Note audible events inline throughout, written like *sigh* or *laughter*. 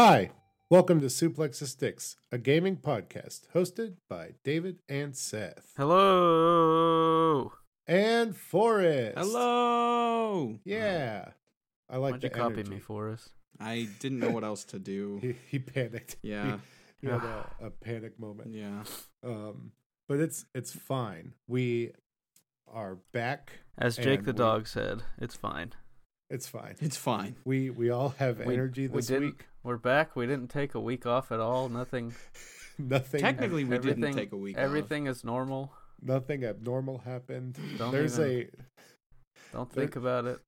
Hi, welcome to Suplex the Sticks, a gaming podcast hosted by David and Seth Hello. and Forrest. Hello. Yeah, I like Why'd the you copy energy. me for us? I didn't know what else to do. *laughs* He, he panicked. Yeah. He, he had a, *sighs* a panic moment. Yeah. Um, but it's it's fine. We are back. As Jake the we- dog said, it's fine. It's fine. It's fine. We we all have We- energy we this didn't, week. We're back. We didn't take a week off at all. Nothing. *laughs* Nothing. Technically, we didn't take a week. off. Everything is normal. nothing abnormal happened. Don't there's even- a Don't There- think about it.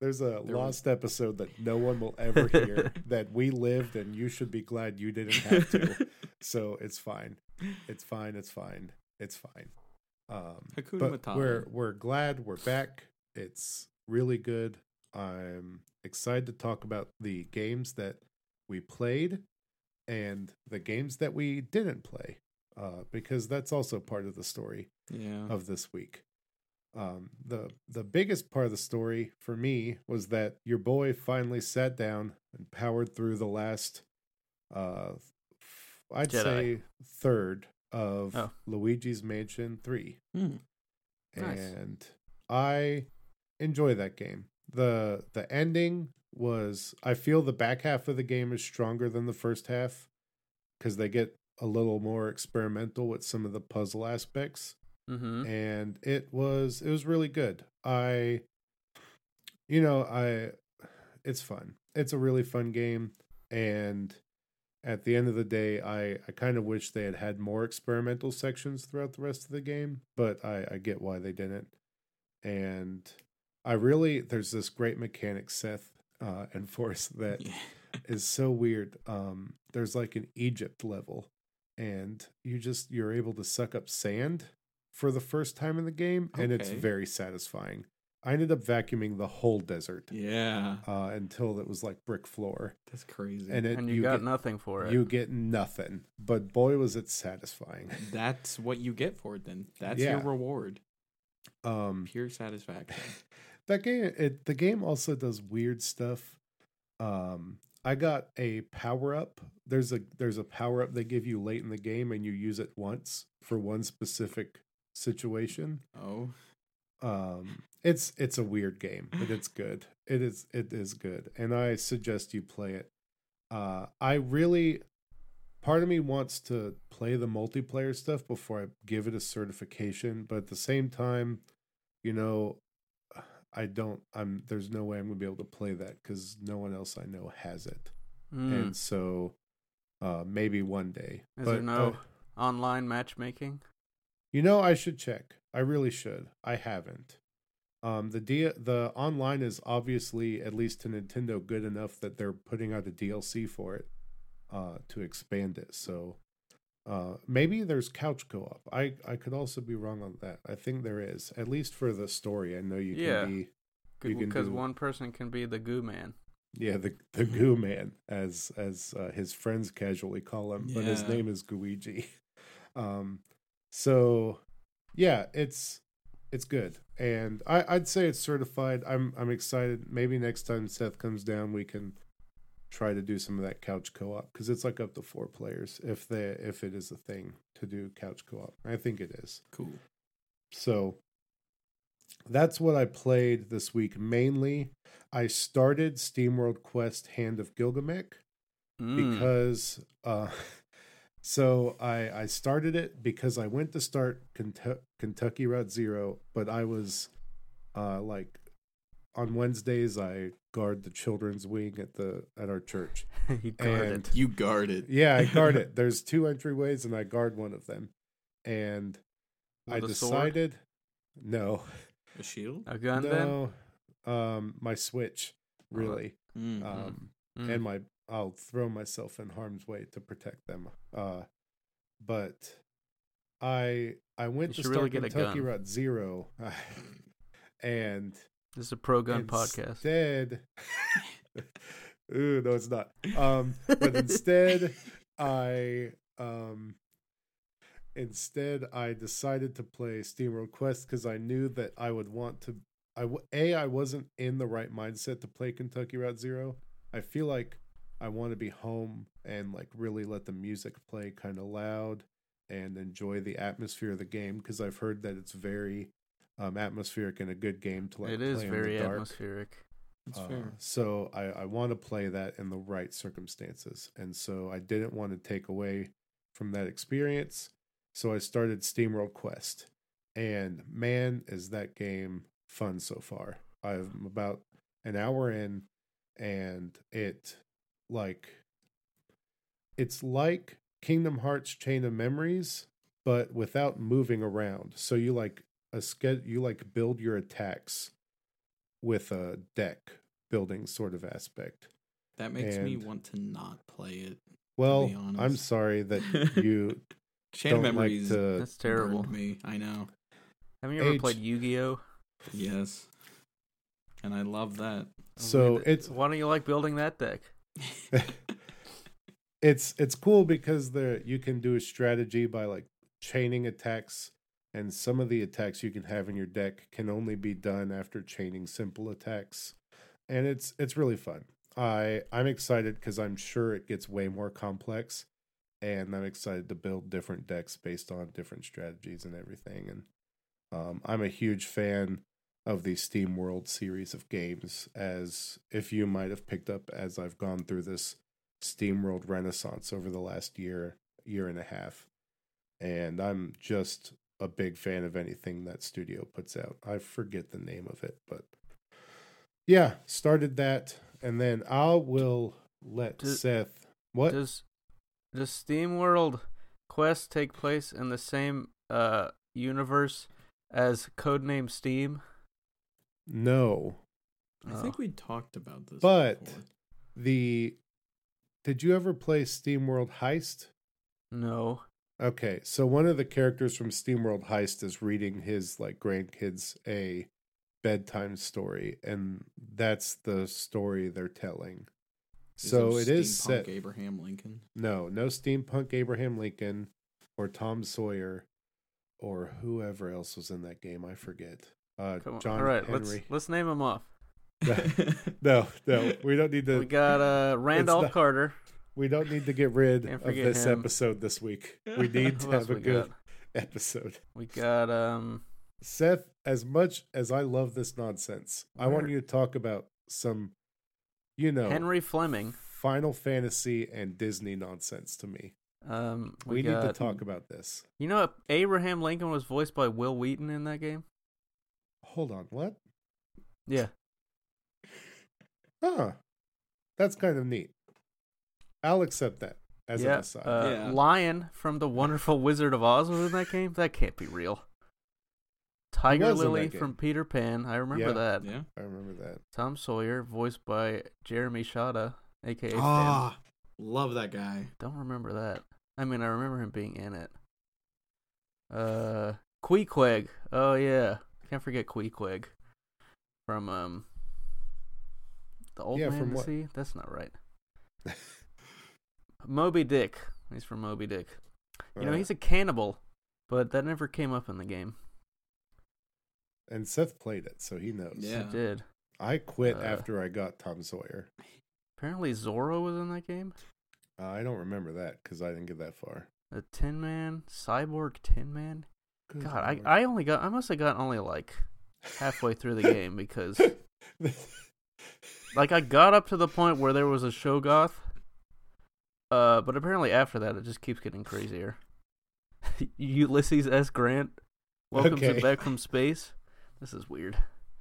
There's a There lost episode that no one will ever hear *laughs* that we lived, and you should be glad you didn't have to. *laughs* so it's fine. It's fine. It's fine. It's fine. Um, Hakuna but Matata. we're we're glad we're back. It's really good. I'm excited to talk about the games that we played and the games that we didn't play, uh, because that's also part of the story yeah. of this week. Um, the the biggest part of the story for me was that your boy finally sat down and powered through the last, uh, I'd Jedi. say third of Oh. Luigi's Mansion Three, Hmm. Nice. and I enjoy that game. the The ending was I feel the back half of the game is stronger than the first half because they get a little more experimental with some of the puzzle aspects Mm-hmm. and it was it was really good. I you know, I it's fun. It's a really fun game and at the end of the day I I kind of wish they had had more experimental sections throughout the rest of the game, but I I get why they didn't. And I really there's this great mechanic Seth uh and Forrest that Yeah. *laughs* is so weird. Um, there's like an Egypt level, and you just you're able to suck up sand for the first time in the game, and it's very satisfying. I ended up vacuuming the whole desert Yeah. uh, until it was like brick floor, That's crazy. and it And you, you got get, nothing for it. you get nothing. But boy, was it satisfying. *laughs* That's what you get for it. Then that's Yeah. your reward. Um, Pure satisfaction. That game it the game also does weird stuff. Um i got a power up. There's a there's a power up they give you late in the game and you use it once for one specific situation. Oh. um it's it's a weird game but it's *sighs* good. It is it is good and i suggest you play it. Uh i really part of me wants to play the multiplayer stuff before i give it a certification but at the same time you know i don't i'm there's no way i'm gonna be able to play that because no one else i know has it Mm. and so uh maybe one day Is but there no uh, online matchmaking? you know, I should check. I really should. I haven't. Um, the D- the online is obviously at least to Nintendo good enough that they're putting out a DLC for it, uh, to expand it. So, uh, maybe there's couch co-op. I I could also be wrong on that. I think there is at least for the story. I know you Yeah. can be Because do- one person can be the goo man. yeah the the Goo Man as as uh, his friends casually call him, but his name is Gooigi. *laughs* Um, so yeah, it's it's good, and I I'd say it's certified. I'm I'm excited. Maybe next time Seth comes down, we can try to do some of that couch co-op because it's like up to four players if they if it is a thing to do couch co-op. I think it is. Cool. So that's what I played this week mainly. I started SteamWorld Quest Hand of Gilgamesh Mm. because uh *laughs* so I I started it because I went to start Kentu- Kentucky Route Zero, but I was uh like on Wednesdays I guard the children's wing at the at our church. *laughs* you guarded. and- You guard it. Yeah, I guard it. *laughs* There's two entryways and I guard one of them. And I With a sword? decided no. A shield. a gun then. no. Um my switch really. Mm. Um Mm. and my I'll throw myself in harm's way to protect them. Uh, but I I went You to start really get a Kentucky gun. Route Zero, *laughs* and This is a pro gun podcast. instead, *laughs* *laughs* ooh no, it's not. Um, but instead, I um. Instead, I decided to play SteamWorld Quest because I knew that I would want to. I a I wasn't in the right mindset to play Kentucky Route Zero. I feel like I want to be home and like really let the music play kind of loud and enjoy the atmosphere of the game because I've heard that it's very um, atmospheric and a good game to like. it is play very in the dark. atmospheric. Uh, so I, I want to play that in the right circumstances. And so I didn't want to take away from that experience. So I started SteamWorld Quest. And man, is that game fun so far. I'm about an hour in and it like it's like Kingdom Hearts Chain of Memories, but without moving around. So you like a sched you like build your attacks with a deck building sort of aspect. That makes me want to not play it. Well, I'm sorry that you *laughs* Chain don't like Memories to. That's terrible. me. I know. Have you ever Age- played Yu-Gi-Oh? Yes. And I love that. So Why- it's why don't you like building that deck? *laughs* *laughs* it's it's cool because there you can do a strategy by like chaining attacks and some of the attacks you can have in your deck can only be done after chaining simple attacks and it's it's really fun i i'm excited because i'm sure it gets way more complex and i'm excited to build different decks based on different strategies and everything and um, i'm a huge fan of the SteamWorld series of games as if you might have picked up as i've gone through this SteamWorld Renaissance over the last year, year and a half. And I'm just a big fan of anything that studio puts out. I forget the name of it, but yeah, started that. And then I will let Does- Seth. What? Does does SteamWorld Quest take place in the same uh universe as Codename Steam? no. I Oh. think we talked about this. But- before. The. Did you ever play SteamWorld Heist? no. Okay, so one of the characters from SteamWorld Heist is reading his like grandkids a bedtime story, and that's the story they're telling. Is So it is set. Abraham Lincoln. No, no steampunk Abraham Lincoln or Tom Sawyer or whoever else was in that game. I forget. Uh. John All right, Henry. let's let's name them off. *laughs* No, no, we don't need *laughs* to. We got uh *laughs* Randolph not- Carter. We don't need to get rid of this him. episode this week. *laughs* We need to have a good got? episode. We got um Seth, as much as I love this nonsense, I want you to talk about some, you know, Henry Fleming. Final Fantasy and Disney nonsense to me. Um, We, we, need to talk about this. You know, Abraham Lincoln was voiced by Wil Wheaton in that game. Hold on, what? Yeah, Huh. That's kind of neat. I'll accept that as yeah. an aside. Uh, Yeah. Lion from the Wonderful *laughs* Wizard of Oz was in that game. That can't be real. Tiger was in that Lily from Peter Pan. I remember Yeah. that. Yeah. I remember that. Tom Sawyer, voiced by Jeremy Shada, aka Finn. Ah, love that guy. Don't remember that. I mean, I remember him being in it. Uh, Queequeg. Oh yeah, can't forget Queequeg from um the Old Yeah, Man from to what? Sea. That's not right. *laughs* Moby Dick. He's from Moby Dick. You know, he's a cannibal, but that never came up in the game. and Seth played it, so he knows. Yeah. It did. I quit Uh, after I got Tom Sawyer. Apparently, Zorro was in that game. Uh, I don't remember that because I didn't get that far. A Tin Man, Cyborg Tin Man. Good God, I, lord. I only got I must have got only like halfway through the game because *laughs* like I got up to the point where there was a Shoggoth. Uh, but apparently after that it just keeps getting crazier. *laughs* Ulysses S. Grant welcomes Okay. it back from space. This is weird.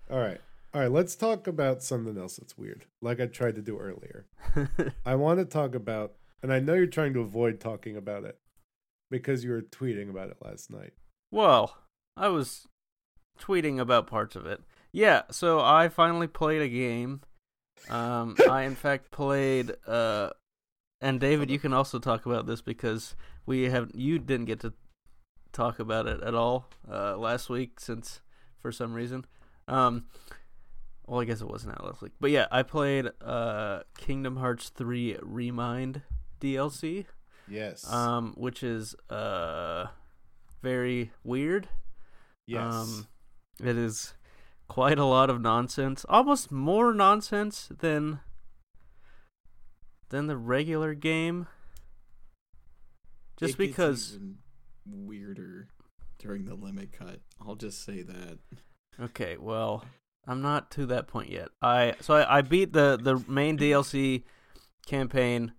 All right. All right, let's talk about something else that's weird, like I tried to do earlier. *laughs* I want to talk about, and I know you're trying to avoid talking about it because you were tweeting about it last night. well, I was tweeting about parts of it. Yeah, so I finally played a game. Um, *laughs* I in fact played. Uh, and David, you can also talk about this because we have you didn't get to talk about it at all uh, last week since for some reason. Um, well, I guess it wasn't out last week, but yeah, I played uh, Kingdom Hearts three Re:Mind DLC, Yes. um, which is uh very weird. yes. Um, it is quite a lot of nonsense, almost more nonsense than than the regular game. Just It because weirder during the limit cut. I'll just say that. Okay, well, I'm not to that point yet. I so I, I beat the the main DLC campaign,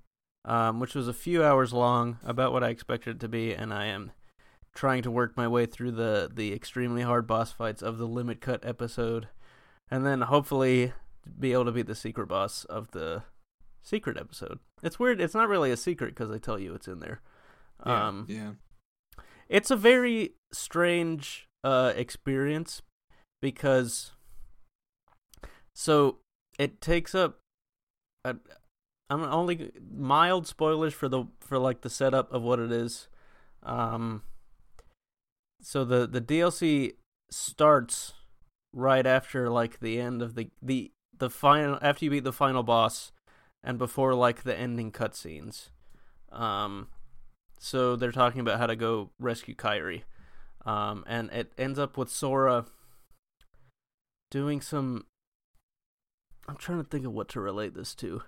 um, which was a few hours long, about what I expected it to be, and I am trying to work my way through the the extremely hard boss fights of the limit cut episode, and then hopefully be able to beat the secret boss of the secret episode. It's weird. It's not really a secret because they tell you it's in there. Yeah. Um, Yeah. it's a very strange uh experience because so it takes up i I'm only mild spoilers for the for like the setup of what it is. Um so the the DLC starts right after like the end of the the the final after you beat the final boss and before like the ending cutscenes. Um so they're talking about how to go rescue Kairi. Um, and it ends up with Sora doing some. I'm trying to think of what to relate this to.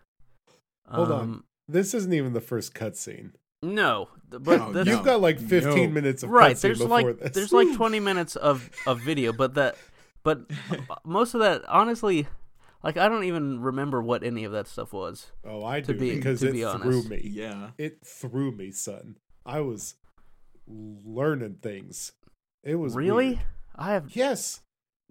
Hold on. Um, This isn't even the first cutscene. No, but No, You've got like 15 No. minutes of right. cutscene There's before like this. there's like 20 minutes of of video, but that but *laughs* most of that honestly, like I don't even remember what any of that stuff was. oh, I to do be- because to it be threw honest. me. Yeah. It threw me, son. I was learning things. It was really? weird. I have Yes.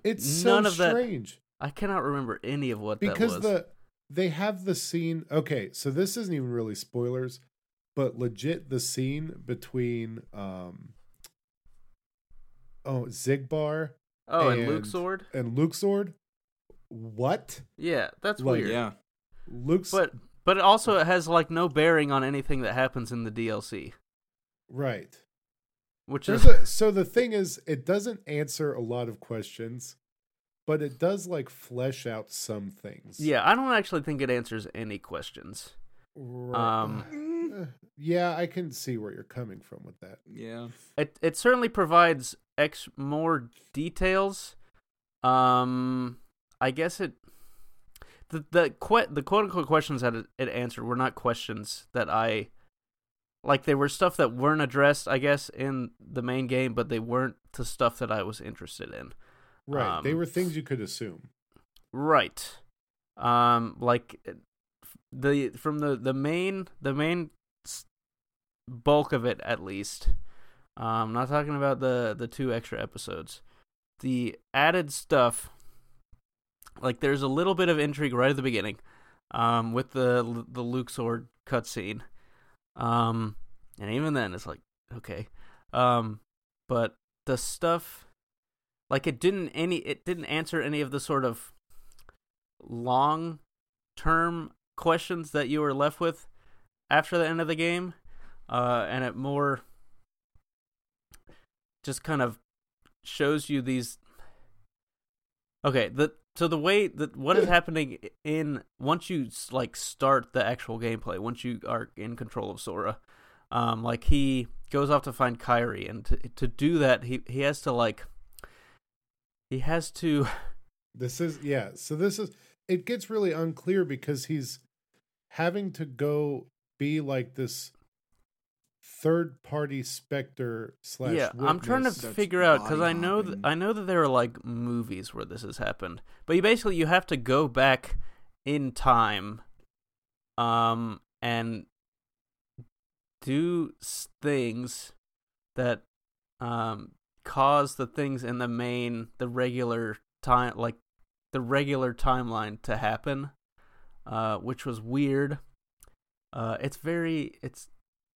It's None so of that strange I cannot remember any of what that because was. the they have the scene. Okay, so this isn't even really spoilers, but legit the scene between um oh Xigbar oh, and, Luxord. and Luxord. What? Yeah, that's Like, weird. Yeah. Luke's But but it also it has like no bearing on anything that happens in the DLC, right. which There's is a, so the thing is, it doesn't answer a lot of questions, but it does like flesh out some things. yeah. I don't actually think it answers any questions. Right. Um, Uh, yeah, I can see where you're coming from with that. Yeah. It it certainly provides ex more details. Um, I guess it the the que- the quote unquote questions that it, answered were not questions that I like. They were stuff that weren't addressed, I guess, in the main game, but they weren't the stuff that I was interested in. Right. they Um, were things you could assume. Right. Um like the from the the main the main bulk of it at least. Um not talking about the the two extra episodes. The added stuff like there's a little bit of intrigue right at the beginning um with the the Luxord cutscene. Um and even then it's like okay. Um but the stuff like it didn't any it didn't answer any of the sort of long term questions that you were left with after the end of the game uh and it more just kind of shows you these okay the so the way that what is *clears throat* happening in once you like start the actual gameplay once you are in control of Sora um like he goes off to find Kairi and to to do that he he has to like he has to *laughs* This is yeah. So this is it gets really unclear because he's having to go be like this third party specter slash. yeah i'm trying to figure out because i know th- i know that there are like movies where this has happened but you basically you have to go back in time um and do things that um cause the things in the main the regular time like the regular timeline to happen uh which was weird uh it's very it's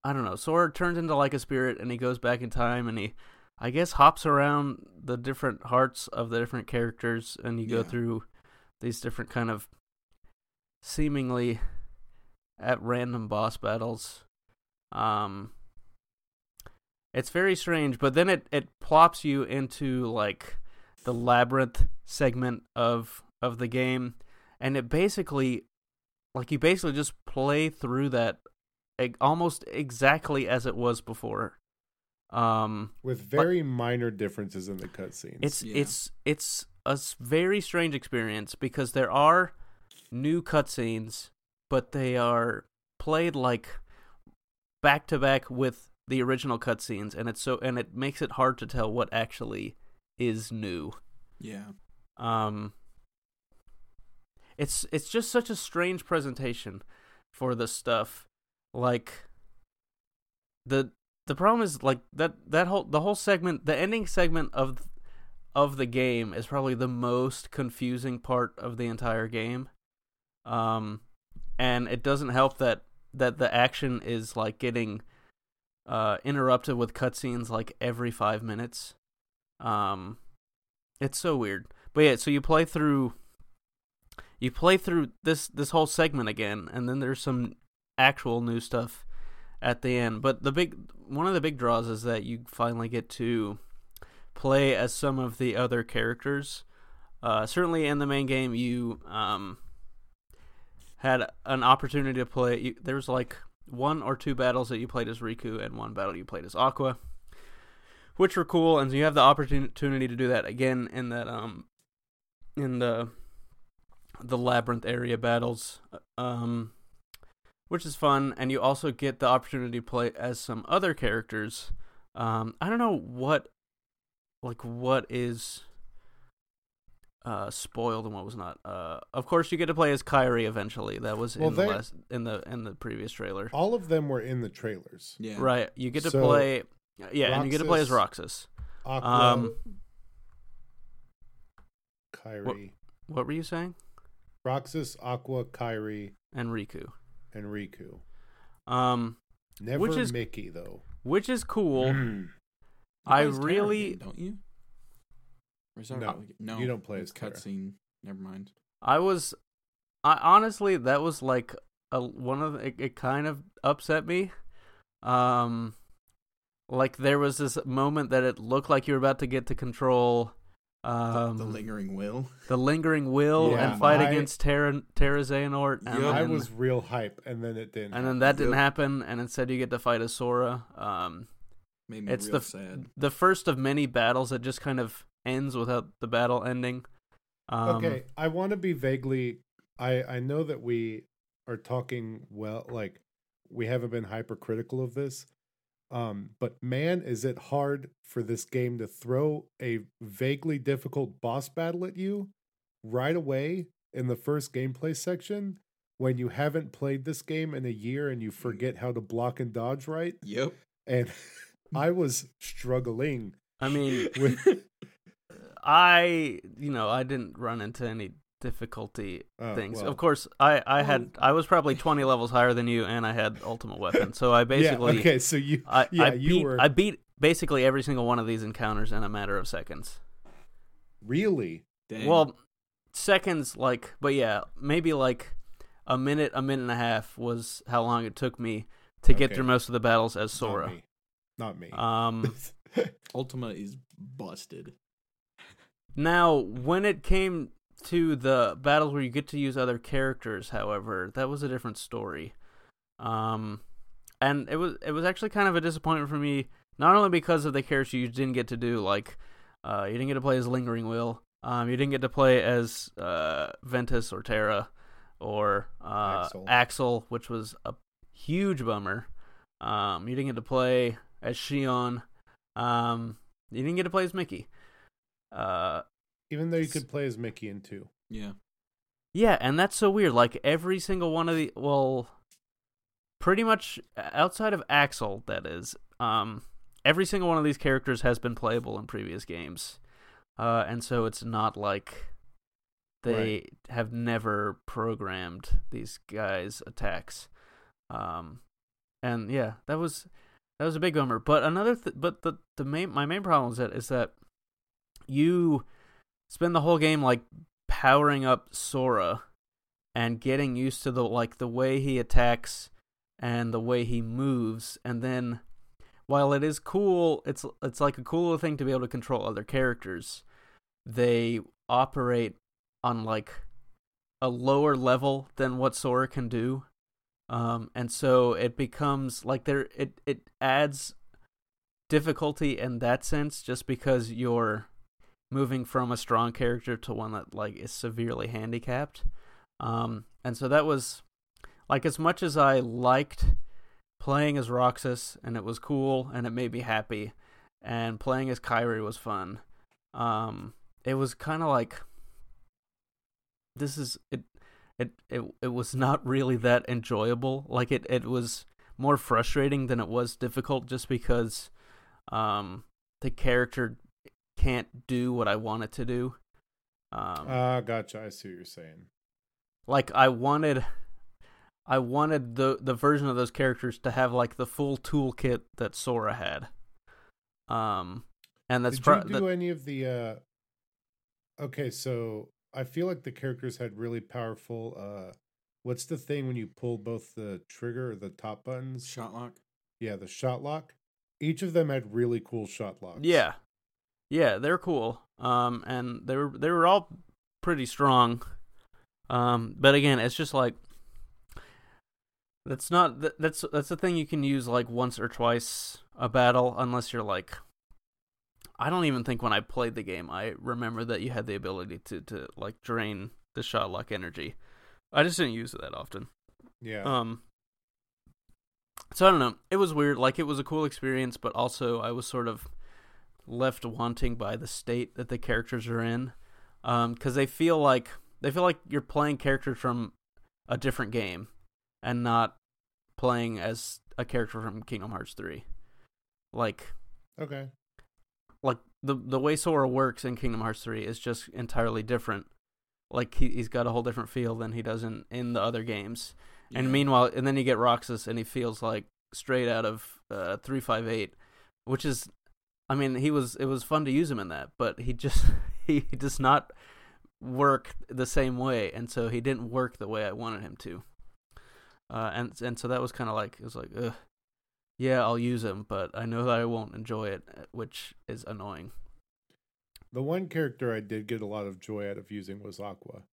I don't know. Sora turns into like a spirit and he goes back in time and he I guess hops around the different hearts of the different characters and you go through these different kind of seemingly at random boss battles. Um it's very strange, but then it it plops you into like the labyrinth segment of of the game and it basically like you basically just play through that almost exactly as it was before. Um, with very minor differences in the cutscenes. it's Yeah. it's it's a s- very strange experience because there are new cutscenes, but they are played like back to back with the original cutscenes, and it's so and it makes it hard to tell what actually is new. Yeah. Um, it's it's just such a strange presentation for the stuff. Like the the problem is like that that whole the whole segment, the ending segment of of the game is probably the most confusing part of the entire game. Um, and it doesn't help that that the action is like getting uh interrupted with cutscenes like every five minutes. Um, it's so weird. But yeah, so you play through you play through this this whole segment again, and then there's some actual new stuff at the end. But the big one of the big draws is that you finally get to play as some of the other characters. Uh, certainly in the main game, you um, had an opportunity to play. You, there was like one or two battles that you played as Riku, and one battle you played as Aqua, which were cool. And you have the opportunity to do that again in that um, in the the labyrinth area battles, um, which is fun. And you also get the opportunity to play as some other characters. Um, I don't know what like what is uh spoiled and what was not. Uh of course you get to play as Kairi eventually. That was Well, in the last in the in the previous trailer. All of them were in the trailers. Yeah. Right. You get to So, play yeah, and you get to play as Roxas. Aqua, Um Kairi, what were you saying? Roxas, Aqua, Kairi, And Riku. And Riku. Um Never Which is- Mickey though. which is cool. Mm. I play as Terra really again, don't you? Or is that No, no, you don't play as cutscene. Never mind. I was I honestly that was like a one of the, it, it kind of upset me. Um like there was this moment that it looked like you were about to get to control The, um *laughs* the lingering will. the lingering will Yeah, and fight I- against Terra Terra Xehanort and, Yeah, I was real hype, and then it didn't. and then that didn't Yep. happen and instead you get to fight as Sora. Um Made me it's real the sad. the first of many battles that just kind of ends without the battle ending. Um okay, I want to be vaguely. I I know that we are talking well, like we haven't been hypercritical of this. Um, but man, is it hard for this game to throw a vaguely difficult boss battle at you right away in the first gameplay section when you haven't played this game in a year and you forget how to block and dodge right. Yep. And *laughs* I was struggling I mean *laughs* with *laughs* I, you know, I didn't run into any difficulty Oh, things. well. Of course, I, I Well- had, I was probably twenty levels higher than you, and I had ultimate weapon. So I *laughs* basically, yeah, okay, so you I, yeah, I you beat, were I beat basically every single one of these encounters in a matter of seconds. really Dang. Well, seconds, like, but yeah, maybe like a minute, a minute and a half was how long it took me to get through most of the battles as Not Sora. me. Not me. Um. *laughs* Ultima is busted. Now, when it came to the battles where you get to use other characters, however, that was a different story. Um, and it was it was actually kind of a disappointment for me, not only because of the characters you didn't get to do, like uh, you didn't get to play as Lingering Will, um, you didn't get to play as uh, Ventus or Terra or uh, Axel. Axel, which was a huge bummer. Um, you didn't get to play as Xion. Um, you didn't get to play as Mickey. Uh, Even though you could play as Mickey in two. Yeah. yeah, and that's so weird. Like every single one of the well, pretty much outside of Axel, that is. Um, every single one of these characters has been playable in previous games, uh, and so it's not like they have never programmed these guys' attacks. Um, and yeah, that was that was a big bummer. But another, th- but the the main my main problem is that is that you spend the whole game like powering up Sora and getting used to the like the way he attacks and the way he moves. And then while it is cool it's it's like a cool thing to be able to control other characters they operate on like a lower level than what Sora can do. Um and so it becomes like there it it adds difficulty in that sense just because you're moving from a strong character to one that like is severely handicapped um and so that was like as much as I liked playing as Roxas and it was cool and it made me happy, and playing as Kairi was fun. Um, it was kind of like this is it. It, it it was not really that enjoyable. Like it, it was more frustrating than it was difficult just because um the character can't do what I want it to do. Um Ah, gotcha. I see what you're saying. like I wanted I wanted the the version of those characters to have like the full toolkit that Sora had. Um and that's Did pro- you do that- any of the? uh Okay, so I feel like the characters had really powerful. uh What's the thing when you pull both the trigger or the top buttons? Shot lock. Yeah, the shot lock. Each of them had really cool shot locks. Yeah. Yeah, they're cool. Um and they were they were all pretty strong. Um but again, it's just like that's not that, that's that's a thing you can use like once or twice a battle unless you're like I don't even think when I played the game I remember that you had the ability to to like drain the shot lock energy. I just didn't use it that often. Yeah. Um. So I don't know. It was weird. Like it was a cool experience, but also I was sort of left wanting by the state that the characters are in, um, because they feel like they feel like you're playing characters from a different game, and not playing as a character from Kingdom Hearts three. Like okay. like the the way Sora works in Kingdom Hearts 3 is just entirely different. Like he he's got a whole different feel than he does in, in the other games. And meanwhile, and then you get Roxas, and he feels like straight out of uh, three five eight, which is, I mean, he was it was fun to use him in that, but he just *laughs* he does not work the same way, and so he didn't work the way I wanted him to. Uh, and and so that was kind of like it was like, ugh, yeah, I'll use him, but I know that I won't enjoy it, uh, which is annoying. The one character I did get a lot of joy out of using was Aqua,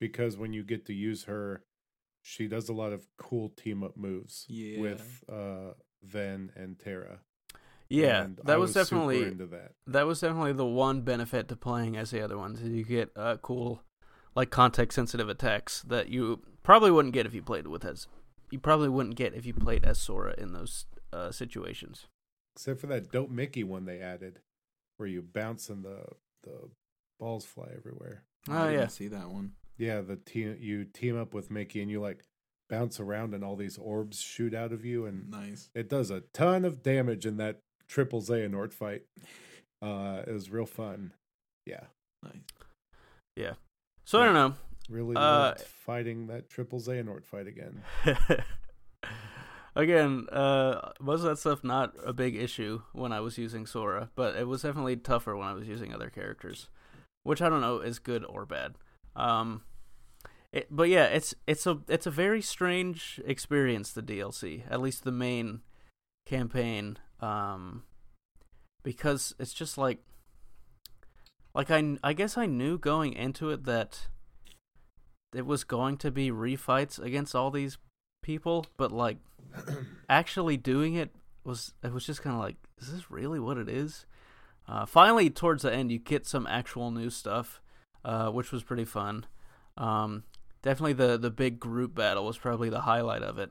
because when you get to use her, she does a lot of cool team up moves Yeah. with uh Ven and Terra. Yeah, And that I was, super definitely into that. that was definitely the one benefit to playing as the other ones. is You get uh, cool, like context sensitive attacks that you probably wouldn't get if you played with as you probably wouldn't get if you played as Sora in those uh, situations. Except for that dope Mickey one they added, where you bounce and the the balls fly everywhere. I Oh, didn't yeah. see that one. Yeah, the team you team up with Mickey and you like bounce around and all these orbs shoot out of you and Nice. it does a ton of damage in that triple Xehanort fight. Uh, it was real fun. Yeah, Nice. Yeah. So I don't know. really Uh, fighting that triple Xehanort fight again. *laughs* Again, uh, most of that stuff not a big issue when I was using Sora, but it was definitely tougher when I was using other characters, which I don't know is good or bad. Um, it, but yeah, it's it's a it's a very strange experience. The DLC, at least the main campaign, um, because it's just like like I I guess I knew going into it that it was going to be refights against all these people, but like *clears throat* actually doing it was it was just kind of like is this really what it is? Uh, finally towards the end you get some actual new stuff uh, which was pretty fun. Um, definitely the the big group battle was probably the highlight of it.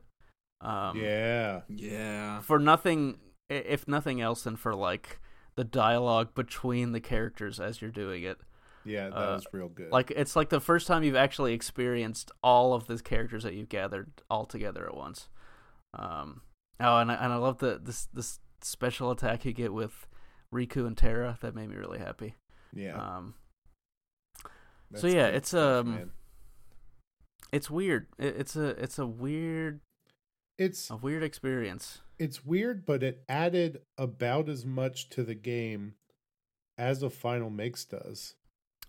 Um, yeah, Yeah. for nothing i- if nothing else than for like the dialogue between the characters as you're doing it yeah, that Uh, was real good. like it's like the first time you've actually experienced all of the characters that you've gathered all together at once. Um, oh, and I, and I love the this this special attack you get with Riku and Terra. That made me really happy. yeah. Um, that's so yeah, it's, um, man. it's weird. It, it's a it's a weird it's a weird experience. It's weird, but it added about as much to the game as a final mix does.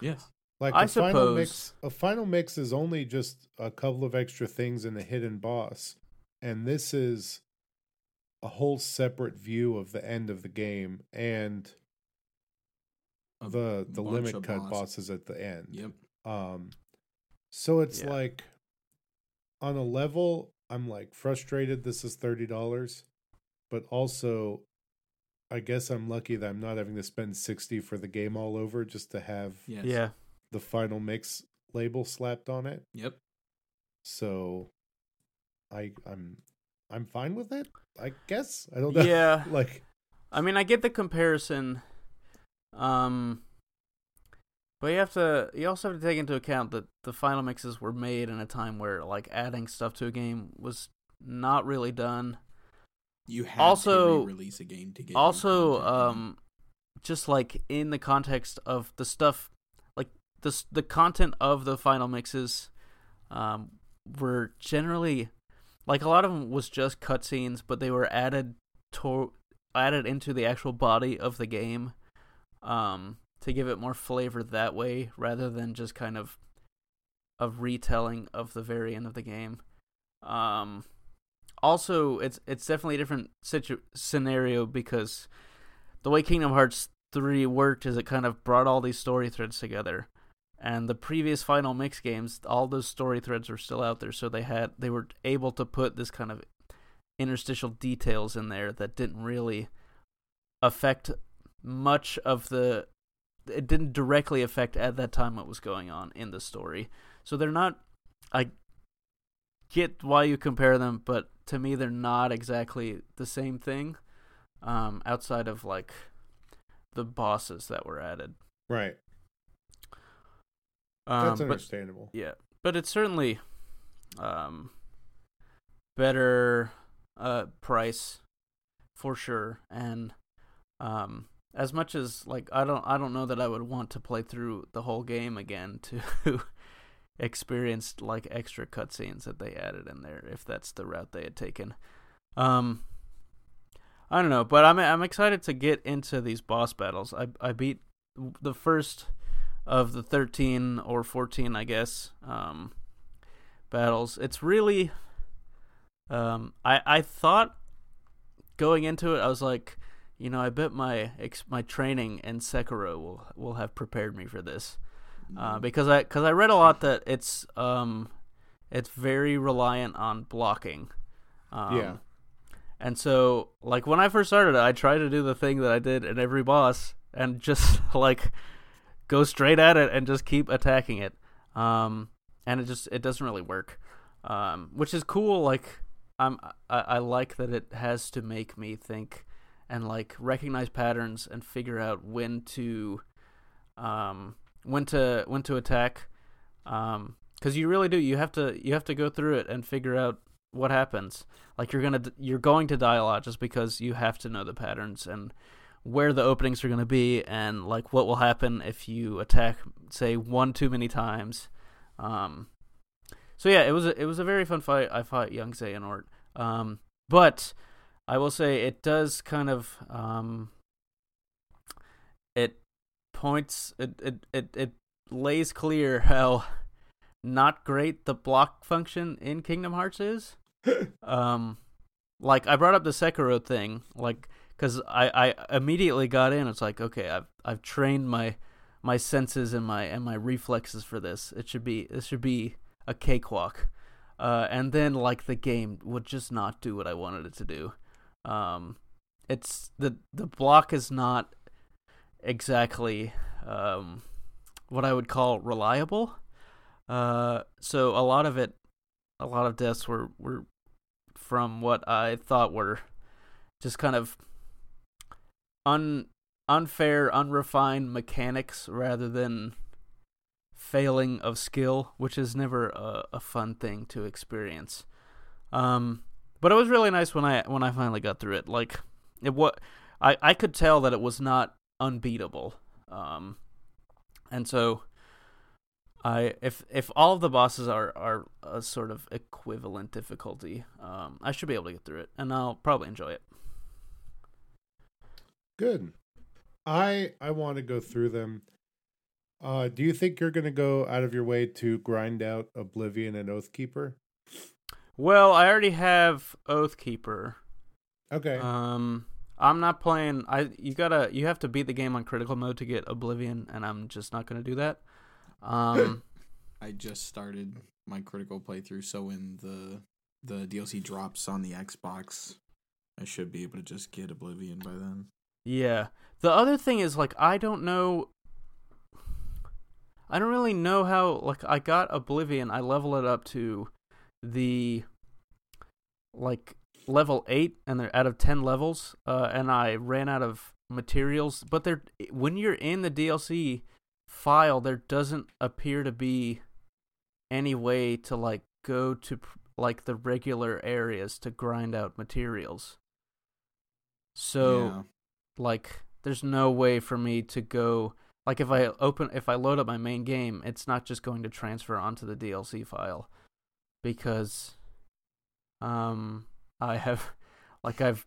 Yes. Like I a final mix, suppose- a final mix is only just a couple of extra things in a hidden boss, and this is a whole separate view of the end of the game and A the the limit cut boss- bosses at the end. Yep. Um, so it's Yeah. like on a level, I'm like frustrated. This is thirty dollars, but also, I guess I'm lucky that I'm not having to spend sixty for the game all over just to have Yes. Yeah, the final mix label slapped on it. Yep. So, I I'm I'm fine with it. I guess I don't know. Yeah. *laughs* like I mean, I get the comparison. Um, but you have to. You also have to take into account that the final mixes were made in a time where like adding stuff to a game was not really done. You had Also- to release a game to get also, content in it. um, just like in the context of the stuff, like the the content of the final mixes, um, were generally like a lot of them was just cutscenes, but they were added to added into the actual body of the game, um, to give it more flavor that way rather than just kind of a retelling of the very end of the game. Um, also, it's it's definitely a different situ- scenario because the way Kingdom Hearts 3 worked is it kind of brought all these story threads together. And the previous final mix games, all those story threads were still out there, so they had they were able to put this kind of interstitial details in there that didn't really affect much of the it didn't directly affect at that time what was going on in the story. So they're not I get why you compare them, but to me they're not exactly the same thing. Um, outside of like the bosses that were added. right. Um, That's but understandable. yeah, but it's certainly um better uh price for sure and um as much as like I don't I don't know that I would want to play through the whole game again to *laughs* experience like extra cutscenes that they added in there if that's the route they had taken. Um I don't know, but I'm I'm excited to get into these boss battles. I I beat the first of the 13 or 14, I guess, um, battles. It's really, um, I I thought going into it, I was like, you know, I bet my my training in Sekiro will will have prepared me for this, uh, because I because I read a lot that it's um, it's very reliant on blocking. Um, Yeah. And so, like when I first started, I tried to do the thing that I did in every boss, and *laughs* just like go straight at it and just keep attacking it. Um, and it just it doesn't really work. Um, which is cool. Like I'm I, I like that it has to make me think and like recognize patterns and figure out when to um when to when to attack. Um, because you really do. You have to you have to go through it and figure out what happens. Like you're gonna you're going to die a lot just because you have to know the patterns and where the openings are going to be and like what will happen if you attack say one too many times um so yeah it was a, it was a very fun fight i fought young xehanort um but i will say it does kind of um points it it it, it lays clear how not great the block function in kingdom hearts is *laughs* um like i brought up the sekiro thing like because I, I immediately got in. It's like okay, I've I've trained my my senses and my and my reflexes for this. It should be this should be a cakewalk. Uh, and then like the game would just not do what I wanted it to do. Um, it's the the block is not exactly um, what I would call reliable. Uh, so a lot of it, a lot of deaths were were from what I thought were just kind of un unfair, unrefined mechanics rather than failing of skill, which is never a, a fun thing to experience. Um, but it was really nice when I when I finally got through it. Like it what I I could tell that it was not unbeatable. Um, and so I if if all of the bosses are are a sort of equivalent difficulty, um, I should be able to get through it, and I'll probably enjoy it. Good. I I want to go through them. Uh, do you think you're going to go out of your way to grind out Oblivion and Oathkeeper? Well, I already have Oathkeeper. Okay. Um, I'm not playing. I you gotta you have to beat the game on critical mode to get Oblivion, and I'm just not gonna do that. Um, *laughs* I just started my critical playthrough, so when the the DLC drops on the Xbox, I should be able to just get Oblivion by then. yeah. The other thing is like I don't know. I don't really know how. Like I got Oblivion, I level it up to the like level eight, and they're out of ten levels, uh, and I ran out of materials. But there, when you're in the DLC file, there doesn't appear to be any way to like go to like the regular areas to grind out materials. So, yeah. like, there's no way for me to go. Like, if I open, if I load up my main game, it's not just going to transfer onto the DLC file because, um, I have, like, I've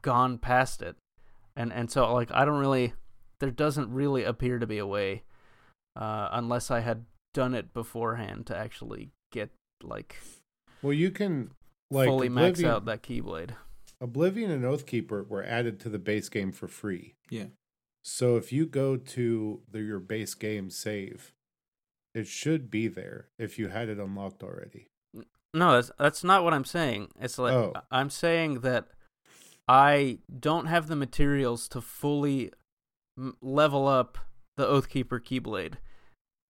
gone past it, and and so like I don't really, there doesn't really appear to be a way, uh, unless I had done it beforehand to actually get like Well, you can like fully max Oblivion, out that keyblade. Oblivion and Oathkeeper were added to the base game for free. Yeah. So if you go to the, your base game save, it should be there if you had it unlocked already. No, that's that's not what I'm saying. It's like Oh. I'm saying that I don't have the materials to fully m- level up the Oathkeeper Keyblade.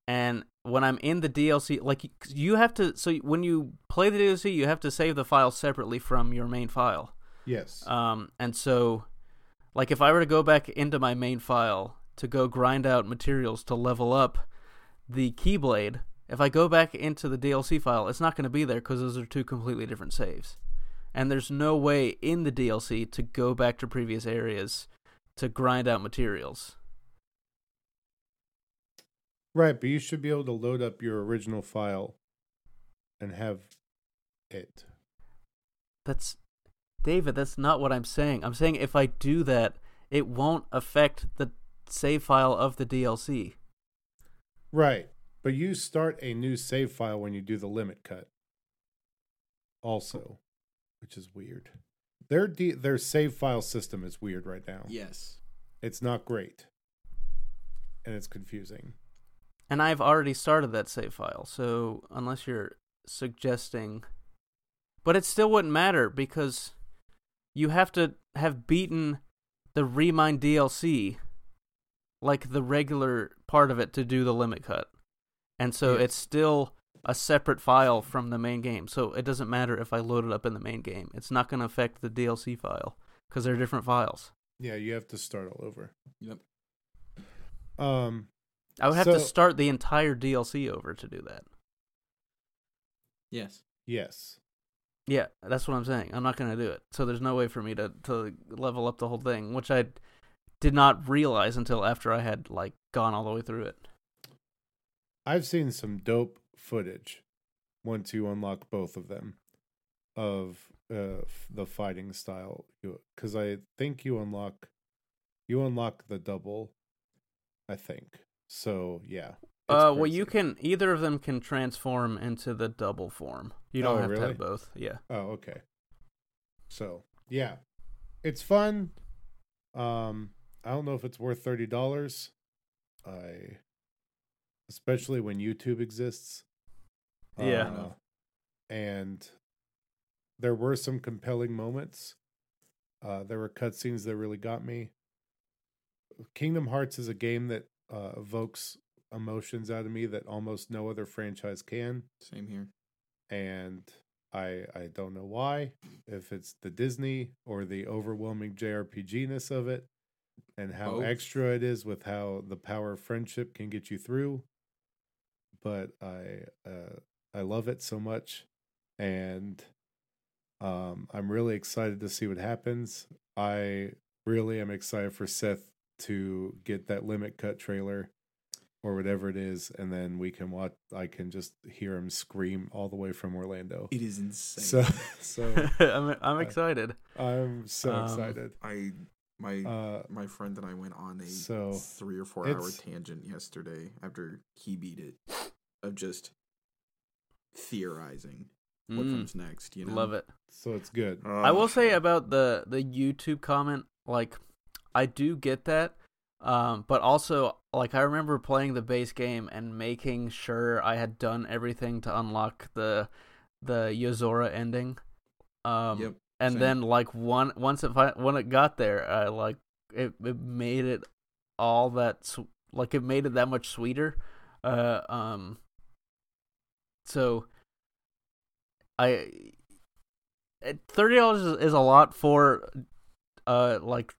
And when I'm in the DLC, like you have to, so when you play the DLC, you have to save the file separately from your main file. Yes. Um, and so, like, if I were to go back into my main file to go grind out materials to level up the Keyblade, if I go back into the DLC file, it's not going to be there because those are two completely different saves. And there's no way in the DLC to go back to previous areas to grind out materials. right, but you should be able to load up your original file and have it. That's David, that's not what I'm saying. I'm saying if I do that, it won't affect the save file of the DLC. Right. But you start a new save file when you do the limit cut. Also, which is weird. Their D- their save file system is weird right now. Yes. It's not great. And it's confusing. And I've already started that save file, so unless you're suggesting. But it still wouldn't matter because you have to have beaten the Re:Mind DLC, like the regular part of it, to do the limit cut. And so Yes. it's still a separate file from the main game. So it doesn't matter if I load it up in the main game. It's not going to affect the DLC file because they're different files. Yeah, you have to start all over. Yep. Um I would have to start the entire DLC over to do that. Yes. yes. Yeah, that's what I'm saying. I'm not gonna do it. So there's no way for me to to level up the whole thing, which I did not realize until after I had like gone all the way through it. I've seen some dope footage once you unlock both of them of uh, the fighting style because I think you unlock you unlock the double I think so yeah Uh, well, you can either of them can transform into the double form. You don't Oh, have to have both. Yeah. oh okay so yeah it's fun um I don't know if it's worth thirty dollars I especially when YouTube exists Yeah. Uh, and there were some compelling moments. Uh, there were cutscenes that really got me. Kingdom Hearts is a game that uh, evokes emotions out of me that almost no other franchise can, Same here. and I I don't know why. If it's the Disney or the overwhelming JRPG ness of it, and how extra it is with how the power of friendship can get you through. But I uh, I love it so much, and um, I'm really excited to see what happens. I really am excited for Seth to get that limit cut trailer or whatever it is, and then we can watch. I can just hear him scream all the way from Orlando. It is insane. So, *laughs* so *laughs* I'm I'm excited. I'm so Um, excited. I my Uh, my friend and I went on a so, three or four hour tangent yesterday after he beat it of just theorizing what Mm, comes next. You know, love it. so it's good. I will say about the the YouTube comment, like I do get that, um, but also like I remember playing the base game and making sure I had done everything to unlock the the Yozora ending. Um, Yep. and same. then like one once it fi- when it got there, I like it it made it all that sw- like it made it that much sweeter. Uh, um, so I thirty dollars is, is a lot for uh like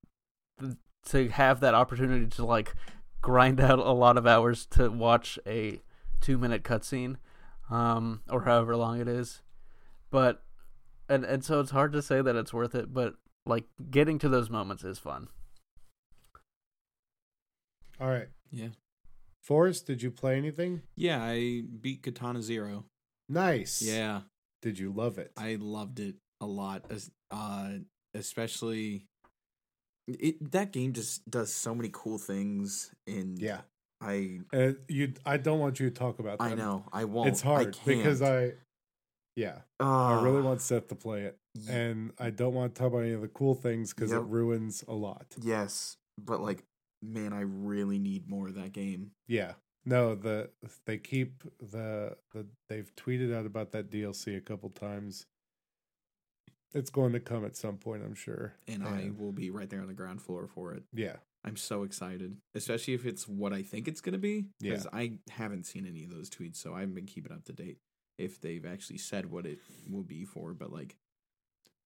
to have that opportunity to like grind *laughs* out a lot of hours to watch a two minute cutscene, um, or however long it is. But and and so it's hard to say that it's worth it, but like getting to those moments is fun. All right. Yeah. Forrest, did you play anything? Yeah, I beat Katana Zero. Nice. Yeah, Did you love it? I loved it a lot. As uh, especially it that game just does so many cool things. And yeah. I Uh, you. I don't want you to talk about. Them. I know I won't. It's hard I because. I. Yeah, Ah, I really want Seth to play it, y- and I don't want to talk about any of the cool things because Yep. it ruins a lot. Yes, but like, man, I really need more of that game. Yeah. No, the they keep the the they've tweeted out about that DLC a couple times. It's going to come at some point, I'm sure. And I will be right there on the ground floor for it. yeah, I'm so excited, especially if it's what I think it's gonna be. Yeah. Because I haven't seen any of those tweets, so I haven't been keeping up to date if they've actually said what it will be for. But like,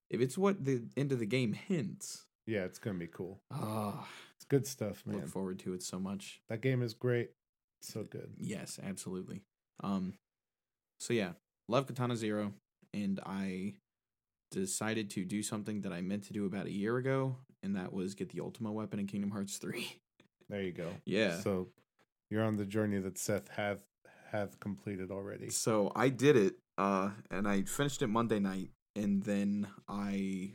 if it's what the end of the game hints, yeah, it's gonna be cool. ah, It's good stuff, man. look forward to it so much. That game is great. So good. Yes, absolutely. Um, so yeah, love Katana Zero, and I decided to do something that I meant to do about a year ago, and that was get the Ultima weapon in Kingdom Hearts *laughs* three. There you go. Yeah. So you're on the journey that Seth have have completed already. So I did it, uh, and I finished it Monday night, and then I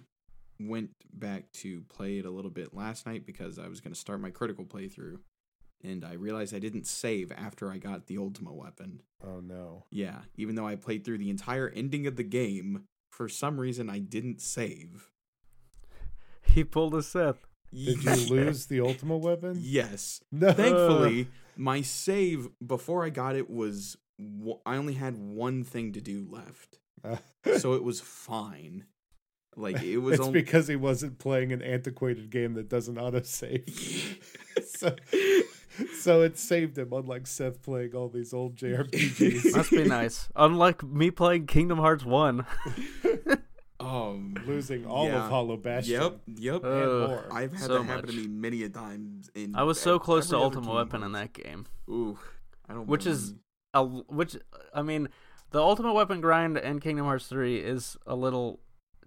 went back to play it a little bit last night because I was going to start my critical playthrough, and I realized I didn't save after I got the Ultima weapon. Oh no. Yeah, even though I played through the entire ending of the game, for some reason I didn't save. *laughs* He pulled a Seth. Did you lose the Ultima weapon? *laughs* Yes. No. Thankfully, my save before I got it was I only had one thing to do left. *laughs* so it was fine. Like it *laughs* was it's only because he wasn't playing an antiquated game that doesn't autosave. *laughs* so, so it saved him, unlike Seth playing all these old JRPGs. Must be nice. Unlike me playing Kingdom Hearts One. *laughs* um Losing all Yeah. of Hollow Bastion. Yep, yep. And more. I've had so that happen to me many a times. In I was so close to every other Ultima Kingdom Weapon in that game. Ooh, I don't. Which is- A, which I mean, the Ultimate Weapon grind in Kingdom Hearts Three is a little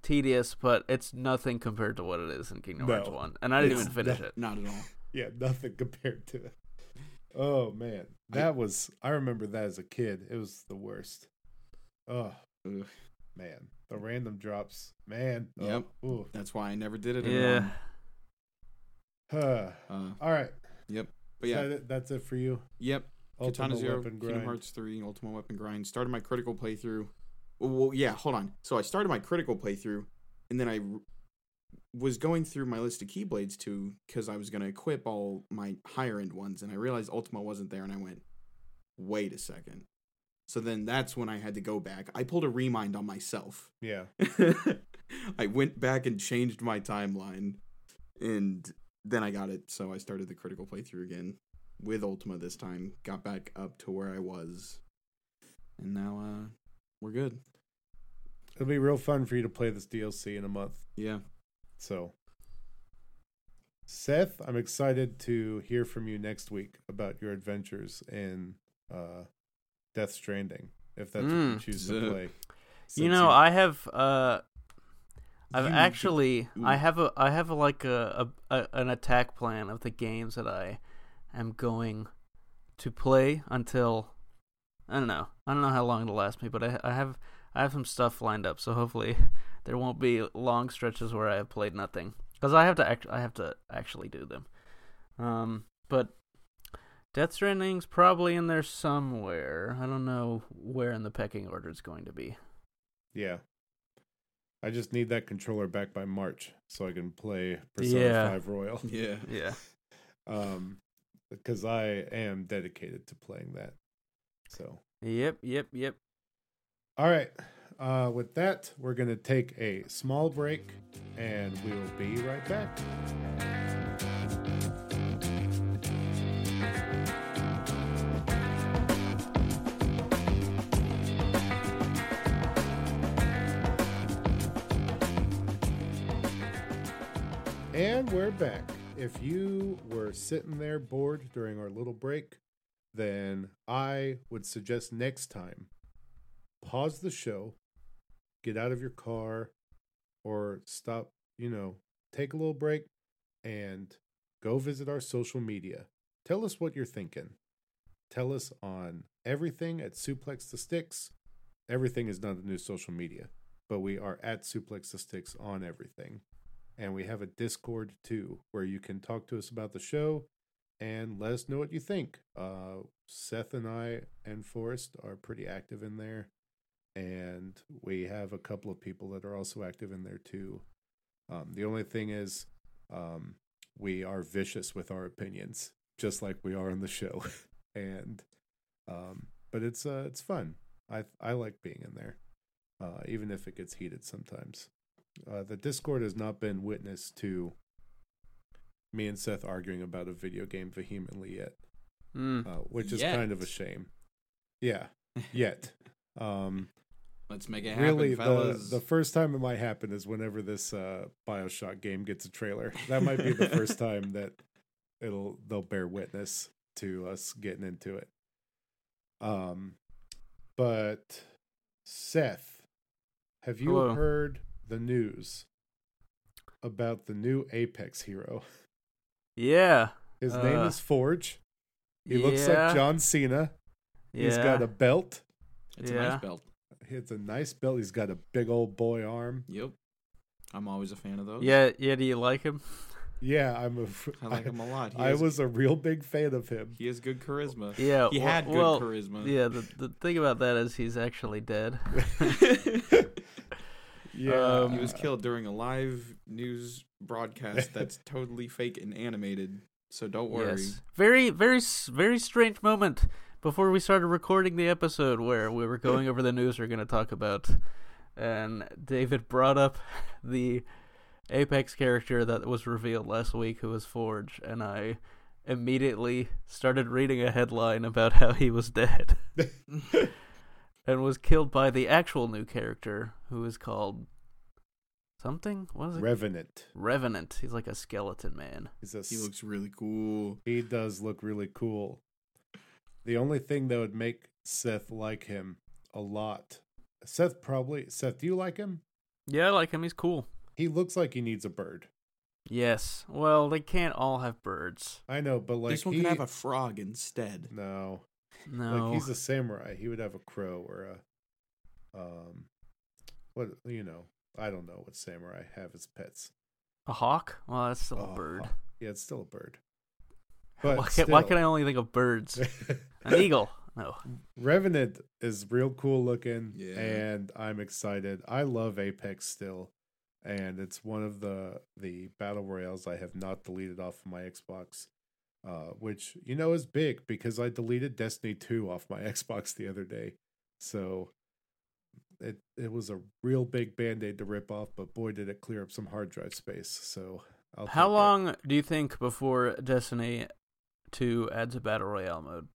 tedious, but it's nothing compared to what it is in Kingdom Hearts No. One. And I didn't even finish not- it. not at all. Yeah, nothing compared to it. Oh man, that was. I remember that as a kid. It was the worst. Oh Ugh. man, the random drops, man. Oh, Yep. ooh. That's why I never did it. Yeah. Huh. Uh, All right. Yep. But yeah. that that's it for you. Yep. Ultimate Katana Zero, Weapon Kingdom grind. Hearts 3, Ultimate Weapon Grind. Started my critical playthrough. Well, yeah, hold on. So I started my critical playthrough, and then I r- was going through my list of Keyblades too, because I was going to equip all my higher end ones, and I realized Ultima wasn't there, and I went, wait a second. So then that's when I had to go back. I pulled a remind on myself. Yeah. *laughs* I went back and changed my timeline, and then I got it. So I started the critical playthrough again with Ultima this time. Got back up to where I was, and now uh, we're good. It'll be real fun for you to play this DLC in a month. Yeah, So, Seth, I'm excited to hear from you next week about your adventures in uh, Death Stranding, if that's what you Mm. choose to So- play. You know, I have uh I've You- actually I have a I have a, like a, a, a an attack plan of the games that I am going to play until I don't know. I don't know how long it'll last me, but I I have I have some stuff lined up, so hopefully *laughs* there won't be long stretches where I have played nothing because I have to act I have to actually do them. Um, but Death Stranding's probably in there somewhere. I don't know where in the pecking order it's going to be. Yeah. I just need that controller back by March so I can play Persona Yeah. 5 Royal. yeah. Yeah. *laughs* Um, because I am dedicated to playing that. So, Yep, yep, yep. all right. Uh, with that, we're going to take a small break and we will be right back. And we're back. If you were sitting there bored during our little break, then I would suggest next time pause the show, get out of your car, or stop, you know, take a little break and go visit our social media. Tell us what you're thinking. Tell us on everything at Suplex the Sticks. Everything is not the new social media, but we are at Suplex the Sticks on everything. And we have a Discord too, where you can talk to us about the show and let us know what you think. Uh, Seth and I and Forrest are pretty active in there, and we have a couple of people that are also active in there too. Um, the only thing is, um, we are vicious with our opinions, just like we are on the show, *laughs* and um, but it's uh, it's fun. I I like being in there, uh, even if it gets heated sometimes. Uh, the Discord has not been witness to me and Seth arguing about a video game vehemently yet, Mm. uh, which is Yet. kind of a shame. Yeah, *laughs* yet. Um, Let's make it happen, really, the the first time it might happen is whenever this uh, Bioshock game gets a trailer. That might be the first *laughs* time that it'll they'll bear witness to us getting into it. Um, but Seth, have you Hello. heard the news about the new Apex hero? *laughs* Yeah. His name Uh, is Forge. He looks yeah, like John Cena. He's yeah. got a belt. it's a nice belt. It's a nice belt. He's got a big old boy arm. Yep. I'm always a fan of those. Yeah, yeah. Do you like him? Yeah, I'm a. *laughs* I like him a lot. He I has, was a real big fan of him. He has good charisma. Yeah. He well- had good well, charisma. Yeah. The the thing about that is he's actually dead. *laughs* *laughs* Yeah, Um, He was killed during a live news broadcast that's *laughs* totally fake and animated. So don't worry. Yes. Very, very, very strange moment before we started recording the episode where we were going over the news we're going to talk about, and David brought up *laughs* the Apex character that was revealed last week, who was Forge, and I immediately started reading a headline about *laughs* how he was dead and was killed by the actual new character, who is called something. What is it? Revenant. Revenant. He's like a skeleton man. He's a, He looks really cool. he does look really cool. The only thing that would make Seth like him a lot. Seth probably. Seth, do you like him? Yeah, I like him. He's cool. He looks like he needs a bird. Yes. Well, they can't all have birds. I know, but like this one he, can have a frog instead. no, No. like he's a samurai. He would have a crow or a, um, what you know. I don't know what samurai have as pets. a hawk? Well, that's still a Oh, bird. Yeah, it's still a bird. *laughs* But Why, can, why can I only think of birds? *laughs* An eagle? No. Revenant is real cool looking, Yeah. and I'm excited. I love Apex still, and it's one of the the battle royales I have not deleted off of my Xbox, uh, which you know is big because I deleted Destiny two off my *laughs* Xbox the other day, so it it was a real big band aid to rip off, but boy did it clear up some hard drive space. So I'll How take it. long do you think before Destiny 2 adds a battle royale mode?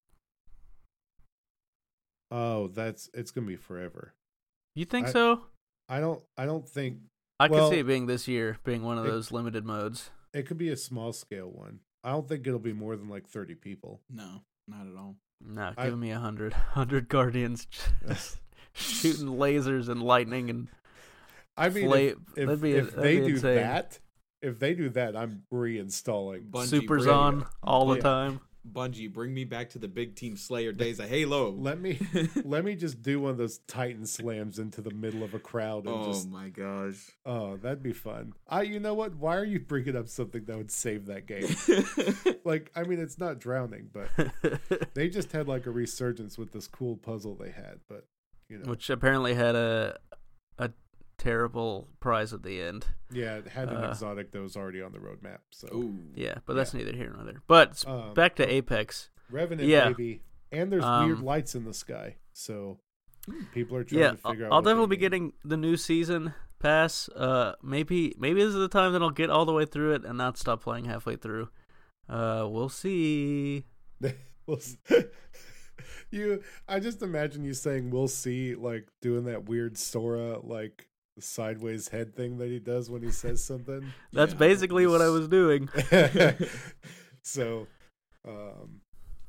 Oh, that's it's gonna be forever. You think I- so? I don't I don't think I could see it being this year, being one of it- those limited modes. It could be a small scale one. I don't think it'll be more than like 30 people. No, not at all. No, I- give me a hundred. *laughs* Hundred guardians *laughs* just shooting lasers and lightning and I mean, if, if, be, if they do insane. that, if they do that, I'm reinstalling. Bungie, Supers bring- on all the Yeah. time. Bungie, bring me back to the big team Slayer days of Halo. *laughs* Let me *laughs* let me just do one of those Titan slams into the middle of a crowd and oh just my gosh. oh, that'd be fun. I you know what? Why are you bringing up something that would save that game? *laughs* like, I mean, it's not drowning, but they just had like a resurgence with this cool puzzle they had. But you know, Which apparently had a a terrible prize at the end. yeah, it had an uh, exotic that was already on the roadmap. So Ooh. Yeah, but that's neither here nor there. But Um, back to Apex. Revenant, Yeah. baby. And there's Um, weird lights in the sky. So people are trying Yeah, to I'll, figure out. I'll definitely be mean. getting the new season pass. Uh, maybe maybe this is the time that I'll get all the way through it and not stop playing halfway through. Uh, we'll see. *laughs* We'll s- *laughs* you I just imagine you saying we'll see like doing that weird Sora like sideways head thing that he does when he says *laughs* something. That's Yeah, basically what I was doing. *laughs* so, um,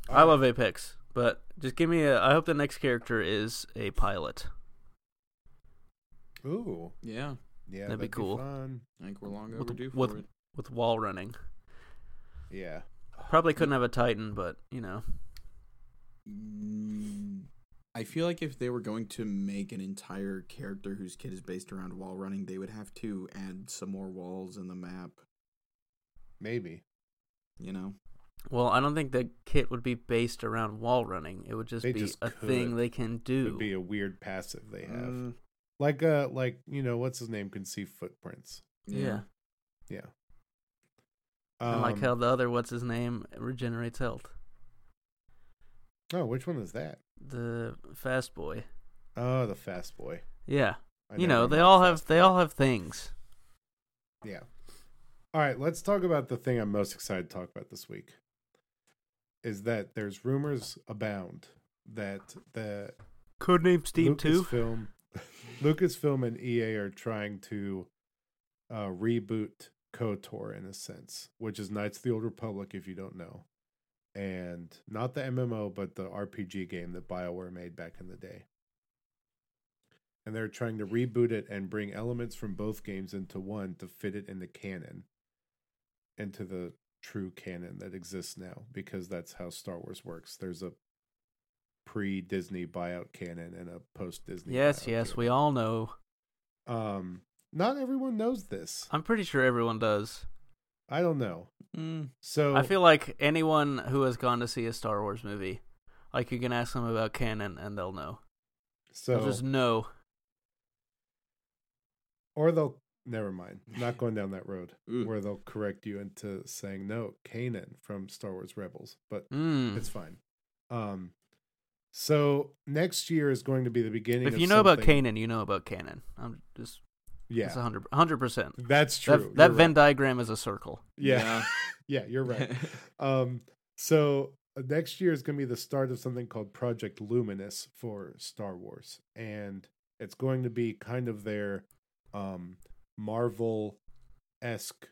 I love Apex, but just give me a. I hope the next character is a pilot. Ooh, Yeah, yeah, That'd be cool. fun. I think we're long With- overdue for with- it. with wall running. Yeah, Probably couldn't have a Titan, but you know. Mm, I feel like if they were going to make an entire character whose kit is based around wall running, they would have to add some more walls in the map. maybe You know, Well, I don't think the kit would be based around wall running. It would just They be just a could. thing they can it do. would be a weird passive they have. Mm, Like uh, like you know, what's his name can see footprints. yeah. Yeah. and like Um, how the other what's his name regenerates health. Oh, which one is that? The fast boy. Oh, the fast boy. Yeah. I you know, they all have they all have things. Yeah. All right, let's talk about the thing I'm most excited to talk about this week. Is that there's rumors abound that the Codename Steam 2. film *laughs* Lucasfilm and EA are trying to uh, reboot KOTOR in a sense, which is Knights of the Old Republic, if you don't know, and not the MMO, but the RPG game that Bioware made back in the day. And they're trying to reboot it and bring elements from both games into one to fit it into canon, into the true canon that exists now, because that's how Star Wars works. There's a pre Disney buyout canon and a post Disney. Yes, yes, we all know. Um, not everyone knows this. I'm pretty sure everyone does. I don't know. mm, So I feel like anyone who has gone to see a Star Wars movie, like you can ask them about canon and they'll know. so, They'll just know. or they'll never mind. Not going down that road *laughs* where they'll correct you into saying no, Kanan from Star Wars Rebels, but Mm. it's fine. Um, so next year is going to be the beginning. If you know about something- Kanan, you know about canon. I'm just yeah, it's 100 100 percent. that's true. That that You're Venn right. diagram is a circle. yeah, yeah, *laughs* you're right. *laughs* Um, so uh, next year is going to be the start of something called Project Luminous for Star Wars, and it's going to be kind of their um, Marvel esque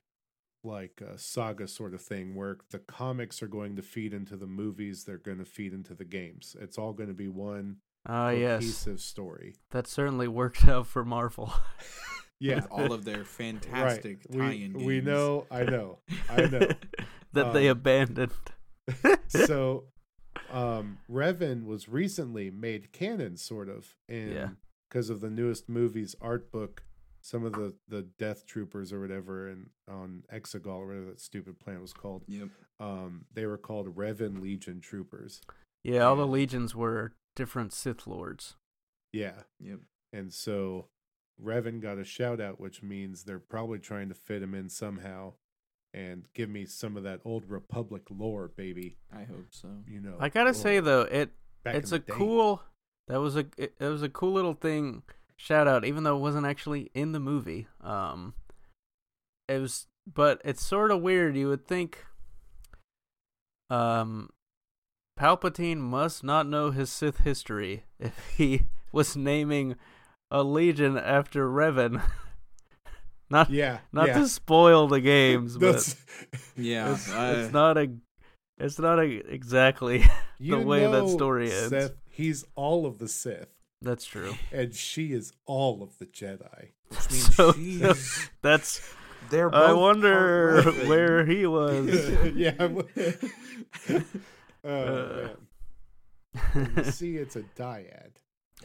like uh, saga sort of thing, where the comics are going to feed into the movies, they're going to feed into the games. It's all going to be one yes, cohesive story. that certainly worked *laughs* out for Marvel. Yeah, with all of their *laughs* fantastic right. tie-in We, we know. I know. I know. *laughs* that they Um, abandoned. *laughs* so um Revan was recently made canon sort of in Yeah. because of the newest movies art book some of the the death troopers or whatever and on Exegol or whatever that stupid planet was called Yep. um they were called Revan Legion troopers yeah, all the legions were different Sith lords. yeah Yep. and so Revan got a shout out which means they're probably trying to fit him in somehow and give me some of that old republic lore baby I hope so. you know I gotta say though, it back it's a day. cool. That was a it, it was a cool little thing. Shout out, even though it wasn't actually in the movie. Um, it was, but it's sort of weird. You would think, um, Palpatine must not know his Sith history if he *laughs* was naming a legion after Revan. *laughs* not yeah not yeah. to spoil the games, *laughs* but That's- *laughs* Yeah. it's, I- it's not a. It's not a, exactly. You way that know story ends. He's all of the Sith, That's true. and she is all of the Jedi. which means So- she's That's. they're I wonder where he was. yeah. I'm- oh, Uh. You see, it's a dyad.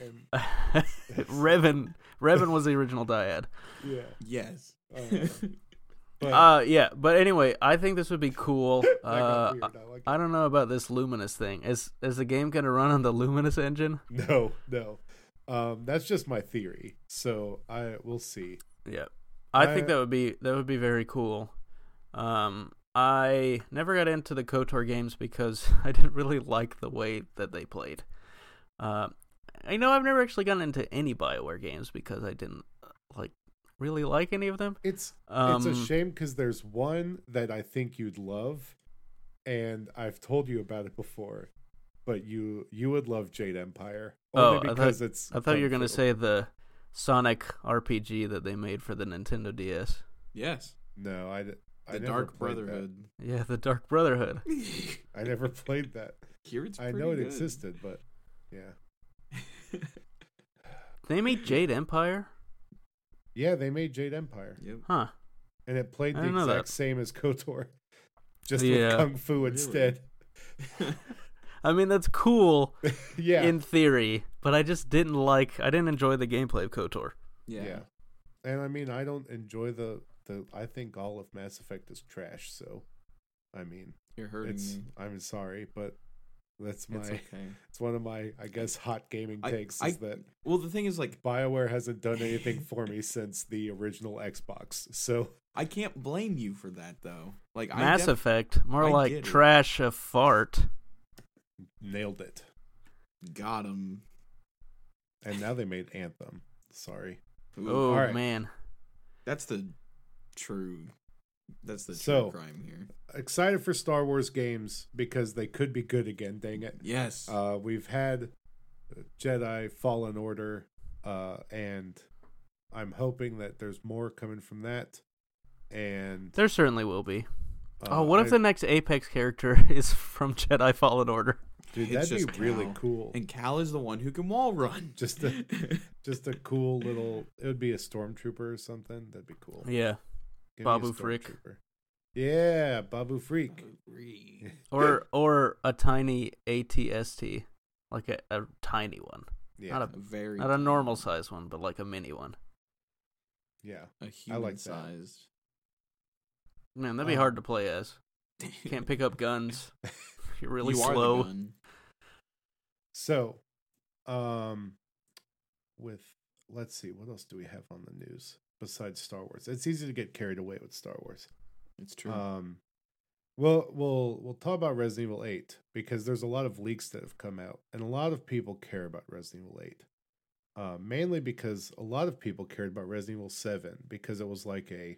And, *laughs* Revan. Revan was the original dyad. yeah. Yes. Uh, *laughs* but Uh, yeah. But anyway, I think this would be cool. *laughs* Uh. I like I don't know about this Luminous thing. Is is the game gonna run on the Luminous engine? No, no. Um, that's just my theory. So I we'll see. Yeah. I think that would be that would be very cool. Um, I never got into the KOTOR games because I didn't really like the way that they played. Uh, I know I've never actually gotten into any Bioware games because I didn't uh, like really like any of them. It's Um, it's a shame because there's one that I think you'd love, and I've told you about it before, but you you would love Jade Empire Oh, only I thought- because it's. I thought you were gonna say the Sonic RPG that they made for the Nintendo DS. Yes, No, I the never Dark played that. Brotherhood. Yeah, the Dark Brotherhood. *laughs* I never played that. Here it's I know it good. existed, but yeah, They made Jade Empire? yeah, they made Jade Empire, yep. Huh. and it played the exact that. same as Kotor, *laughs* just Yeah. with kung fu Really? instead. *laughs* I mean, that's cool *laughs* yeah, in theory, but I just didn't like. I didn't enjoy the gameplay of Kotor. yeah. yeah, and I mean, I don't enjoy the the. I think all of Mass Effect is trash. So, I mean, You're hurting it's. me. I'm sorry, but that's my. It's It's, one of my, I guess, hot gaming takes I- is that Well, the thing is, like, Bioware hasn't done *laughs* anything for me since the original Xbox. So I can't blame you for that, though. Like, Mass def- Effect, more I like get it. trash a fart. nailed it. got him. And now they made Anthem. Sorry. Oh Alright. man, that's the true. That's the So- true crime here. Excited for Star Wars games because they could be good again, dang it. Yes. Uh, we've had Jedi Fallen Order, uh, and I'm hoping that there's more coming from that. And there certainly will be. uh, oh, what if the next Apex character *laughs* is from Jedi Fallen Order? dude? It's That'd be just really cool. and Cal is the one who can wall run. Just a *laughs* just a cool little. It would be a stormtrooper or something. That'd be cool. Yeah, Give Babu Frick. stormtrooper. Yeah, Babu Freak. *laughs* or or a tiny ATST, like a, a tiny one, Yeah, not a very not a normal size one, but like a mini one. yeah. a I human like that. sized. Man, that'd be Um, hard to play as. *laughs* Can't pick up guns. *laughs* You're really you slow. So, um, with let's see, what else do we have on the news besides Star Wars? It's easy to get carried away with Star Wars. It's true. Um, well, we'll we'll talk about Resident Evil Eight because there's a lot of leaks that have come out, and a lot of people care about Resident Evil Eight. Uh, mainly because a lot of people cared about Resident Evil Seven because it was like a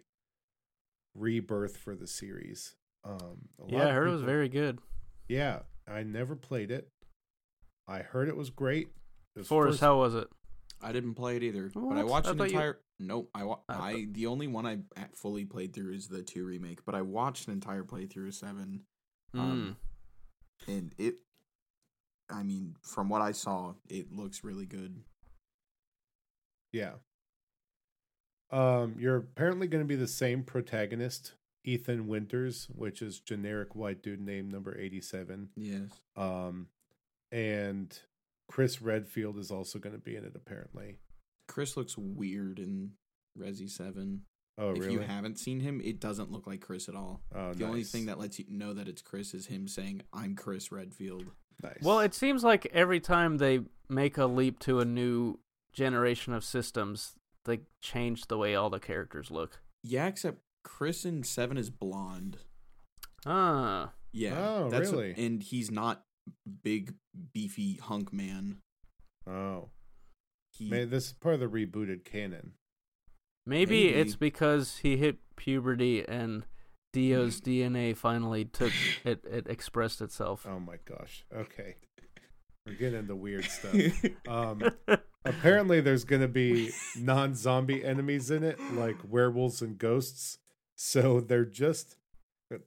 rebirth for the series. Um, a lot Yeah, I of heard it was very good. Yeah, I never played it. I heard it was great. It was Forrest, first- how was it? I didn't play it either, but I watched I an entire. Nope, I, wa- I I the only one I fully played through is the two remake, but I watched an entire playthrough of seven, Um, Mm. and it. I mean, from what I saw, it looks really good. Yeah. Um, you're apparently going to be the same protagonist, Ethan Winters, which is generic white dude name number eighty-seven. Yes. Um, and Chris Redfield is also going to be in it apparently. Chris looks weird in Resi Seven. Oh, if really? you haven't seen him, it doesn't look like Chris at all. oh, the only thing that lets you know that it's Chris is him saying, "I'm Chris Redfield." nice. Well, it seems like every time they make a leap to a new generation of systems, they change the way all the characters look. Yeah, except Chris in Seven is blonde. Ah, Yeah. Oh, that's really? and he's not big, beefy hunk man. oh, He, man, this is part of the rebooted canon. maybe, Maybe. it's because he hit puberty and Dio's DNA finally took *laughs* it. It expressed itself. Oh my gosh. Okay, we're getting into weird stuff. *laughs* Um, apparently there's going to be non-zombie enemies in it like werewolves and ghosts so they're just uh,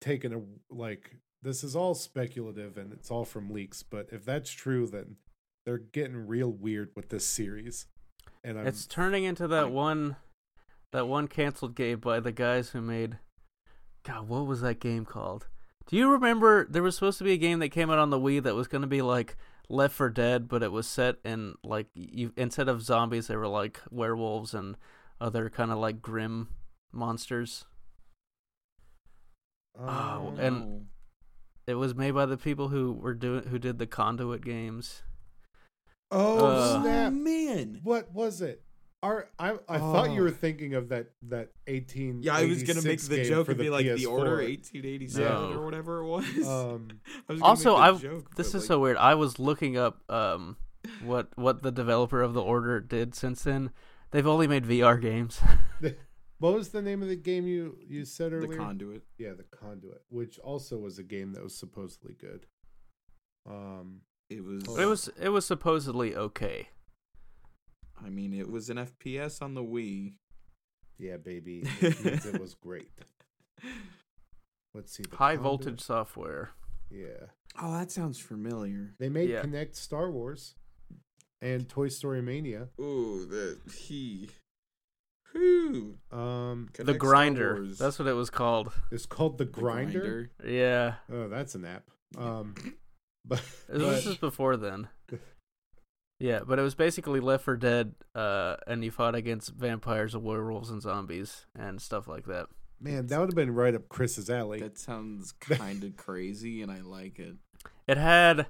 taking a like this is all speculative and it's all from leaks but if that's true then they're getting real weird with this series and I'm, It's turning into that I- one, that one canceled game by the guys who made. God, what was that game called? Do you remember there was supposed to be a game that came out on the Wii that was going to be like Left 4 Dead, but it was set in like you instead of zombies, they were like werewolves and other kind of like grim monsters. um, Oh, and- It was made by the people who were doing who did the Conduit games. Oh uh, snap man. what was it Our, I, I thought you Oh. were thinking of that that 18 Yeah, I was gonna make the joke and be like the PS4. order 1887 No. or whatever it was. *laughs* um I was Also, I joke, this is like, so weird. I was looking up um what what the developer of the Order did since then. They've only made VR games. *laughs* what was the name of the game you you said earlier? the conduit. Yeah, the Conduit, which also was a game that was supposedly good. Um, It was. Hold it was it was supposedly okay. I mean, it was an FPS on the Wii. Yeah, baby. *laughs* It it was great. Let's see. the High Condor- voltage software. Yeah. Oh, that sounds familiar. They made Yeah. Kinect Star Wars and Toy Story Mania. Ooh, the he. Whew. Um, the Kinect Star grinder. That's what it was called. it's called the The Grinder. Yeah. Oh, that's an app. Um, but, *laughs* This is before then. Yeah, but it was basically Left 4 Dead, uh, and you fought against vampires and werewolves and zombies and stuff like that. man, that would have been right up Chris's alley. That sounds *laughs* kind of crazy, and I like it. It had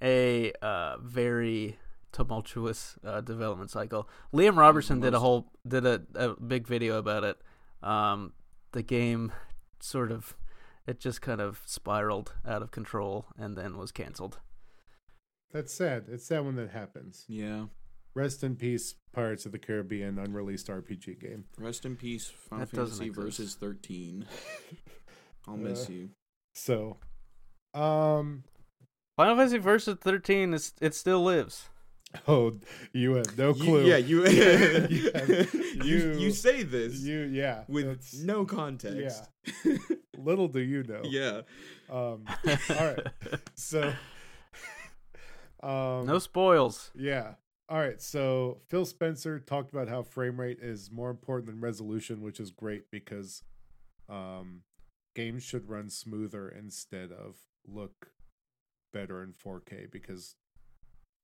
a uh, very tumultuous uh, development cycle. Liam Robertson did a whole did a, a big video about it. Um, the game sort of it just kind of spiraled out of control and then was canceled. That's sad. It's sad when that happens. Yeah. Rest in peace, Pirates of the Caribbean unreleased RPG game. Rest in peace, Final That Fantasy versus thirteen. *laughs* I'll miss Uh, you. So, um, Final Fantasy Versus 13 is it still lives. Oh, you have no You- clue. yeah, you *laughs* *laughs* You have- you, you- you say this you, yeah, with no context. little do you know. *laughs* yeah. Um, all right. So, um, no spoils. Yeah. All right. So Phil Spencer talked about how frame rate is more important than resolution, which is great because um, games should run smoother instead of look better in 4K because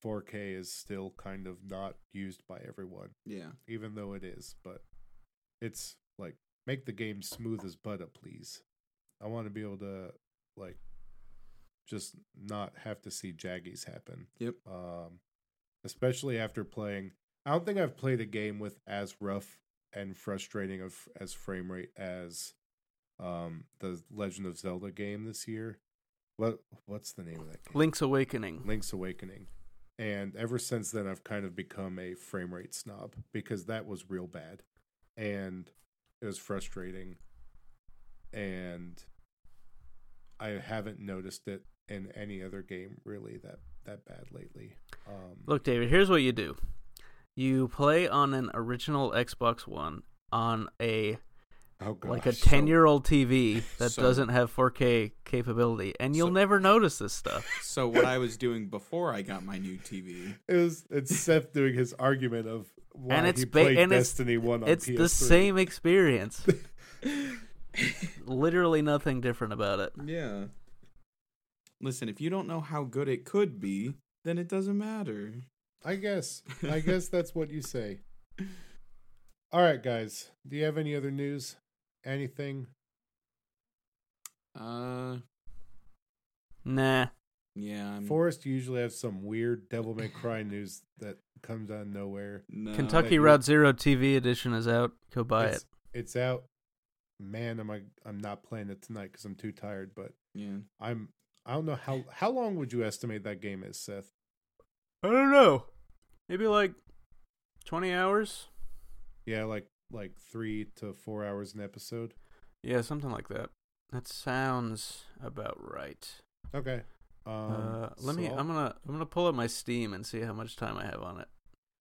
4K is still kind of not used by everyone, Yeah. even though it is. But it's like make the game smooth as butter, please. I want to be able to like just not have to see jaggies happen. Yep. Um, especially after playing. I don't think I've played a game with as rough and frustrating of as frame rate as um the Legend of Zelda game this year. What what's the name of that game? Link's Awakening. Link's Awakening. And ever since then, I've kind of become a frame rate snob because that was real bad, and it was frustrating. And I haven't noticed it in any other game really that that bad lately. Um, Look, David, here's what you do. You play on an original Xbox One on a oh like a 10-year-old TV that So- doesn't have 4K capability and you'll So- never notice this stuff. So what I was doing before I got my new TV. It was it's Seth doing his argument of why And it's he ba- played and it's- Destiny One on It's PS3. the same experience. *laughs* Literally nothing different about it. Yeah. Listen, if you don't know how good it could be, then it doesn't matter. I guess. I guess that's what you say. *laughs* All right, guys. Do you have any other news? Anything? Uh, Nah. yeah. I'm, Forrest usually has some weird Devil May Cry news that comes out of nowhere. no. Kentucky you- Route Zero TV edition is out. Go buy it's, it. It's out. Man, am I? I'm not playing it tonight because I'm too tired. But Yeah. I'm. I don't know how. How long would you estimate that game is, Seth? I don't know. Maybe like 20 hours? Yeah, like like three to four hours an episode. Yeah, something like that. That sounds about right. Okay. Um, uh, let me. so I'll- I'm gonna. I'm gonna pull up my Steam and see how much time I have on it,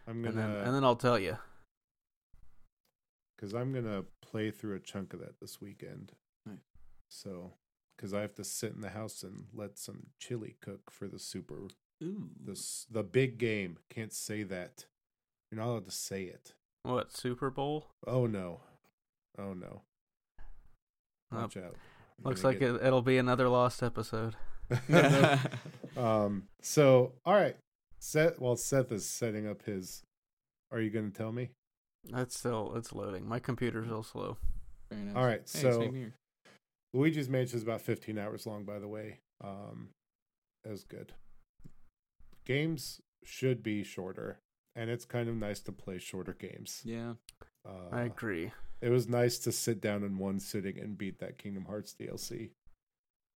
I'm gonna. then and then I'll tell you. because I'm gonna play through a chunk of that this weekend. Nice. So, because I have to sit in the house and let some chili cook for the super Ooh. this the big game. Can't say that. You're not allowed to say it. What Super Bowl? Oh no, oh no. Oh, Watch out. I'm looks like get- it, it'll be another lost episode. *laughs* *laughs* um. So, all right. Seth. While Seth is setting up his, are you going to tell me? That's still it's loading. My computer's real slow. Nice. All right, Hey, so- Luigi's Mansion is about 15 hours long, by the way. Um, that was good. Games should be shorter, and it's kind of nice to play shorter games. Yeah. Uh, I agree. it was nice to sit down in one sitting and beat that Kingdom Hearts DLC,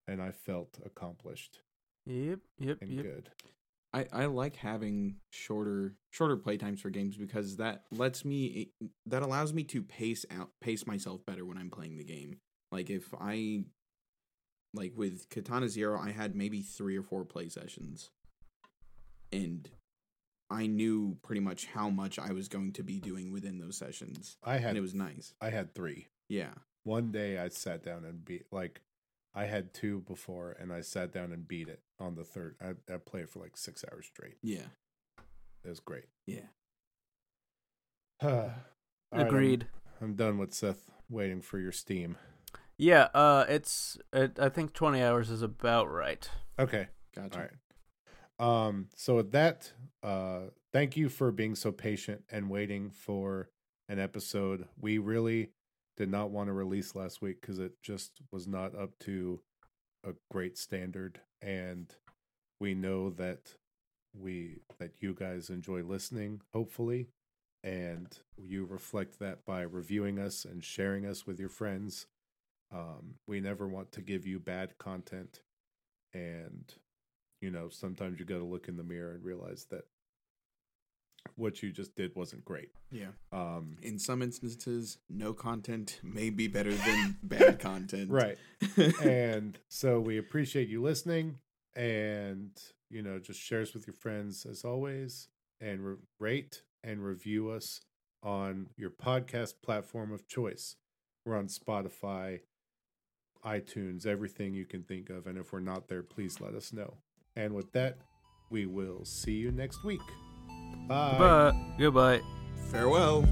and I felt accomplished Yep, yep, and yep. good. I, I like having shorter shorter playtimes for games because that lets me that allows me to pace out pace myself better when I'm playing the game. Like if I like with Katana Zero, I had maybe three or four play sessions, and I knew pretty much how much I was going to be doing within those sessions, I had and it was nice. I had three. Yeah, One day I sat down and beat like I had two before, and I sat down and beat it on the third. I, I played for like six hours straight. yeah, It was great. yeah. *sighs* All right, I'm- Agreed. I'm, done with Seth. Waiting for your Steam. Yeah, uh, it's it, I think twenty hours is about right. Okay. Gotcha. All right. Um, so with that, uh, thank you for being so patient and waiting for an episode. We really did not want to release last week because it just was not up to a great standard, and we know that we that you guys enjoy listening, hopefully, and you reflect that by reviewing us and sharing us with your friends. Um, we never want to give you bad content, and you know sometimes you got to look in the mirror and realize that what you just did wasn't great. Yeah. Um, In some instances, no content may be better than *laughs* bad content. right. *laughs* and so we appreciate you listening and you know just share us with your friends as always and re- rate and review us on your podcast platform of choice we're on spotify itunes everything you can think of and if we're not there please let us know and with that we will see you next week bye But goodbye. Farewell.